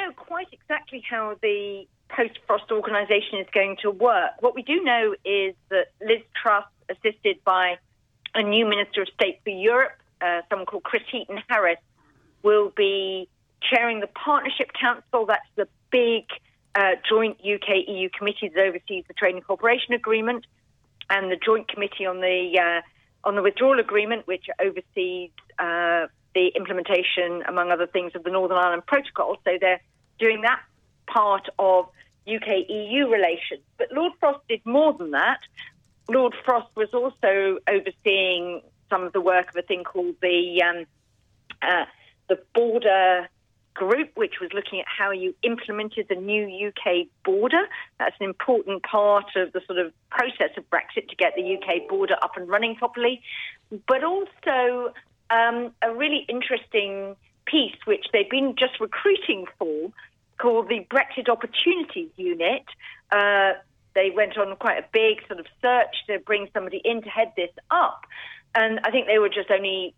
know quite exactly how the post Frost organisation is going to work. What we do know is that Liz Truss, assisted by a new Minister of State for Europe, uh, someone called Chris Heaton Harris, will be chairing the Partnership Council. That's the big uh, joint UK EU committee that oversees the Trade and Cooperation Agreement, and the Joint Committee on the uh, on the Withdrawal Agreement, which oversees uh, implementation, among other things, of the Northern Ireland Protocol. So they're doing that part of UK EU relations. But Lord Frost did more than that. Lord Frost was also overseeing some of the work of a thing called the um, uh, the border group, which was looking at how you implemented the new UK border. That's an important part of the sort of process of Brexit to get the UK border up and running properly. But also um, a really interesting piece, which they've been just recruiting for, called the Brexit Opportunities Unit. Uh, they went on quite a big sort of search to bring somebody in to head this up. And I think they were just only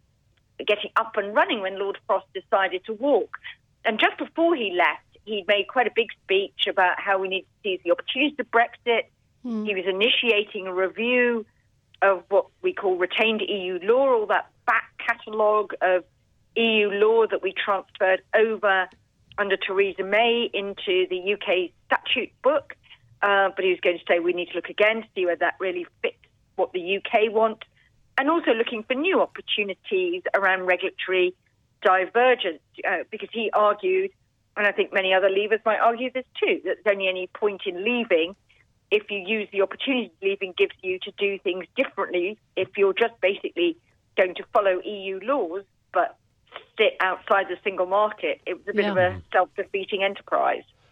getting up and running when Lord Frost decided to walk. And just before he left, he made quite a big speech about how we need to seize the opportunities of Brexit. Mm. He was initiating a review of what we call retained EU law, all that catalogue of EU law that we transferred over under Theresa May into the UK statute book. Uh, but he was going to say we need to look again to see whether that really fits what the UK want, and also looking for new opportunities around regulatory divergence, uh, because he argued, and I think many other leavers might argue this too, that there's only any point in leaving if you use the opportunity leaving gives you to do things differently. If you're just basically going to follow EU laws, but sit outside the single market, it was a bit yeah. of a self defeating enterprise.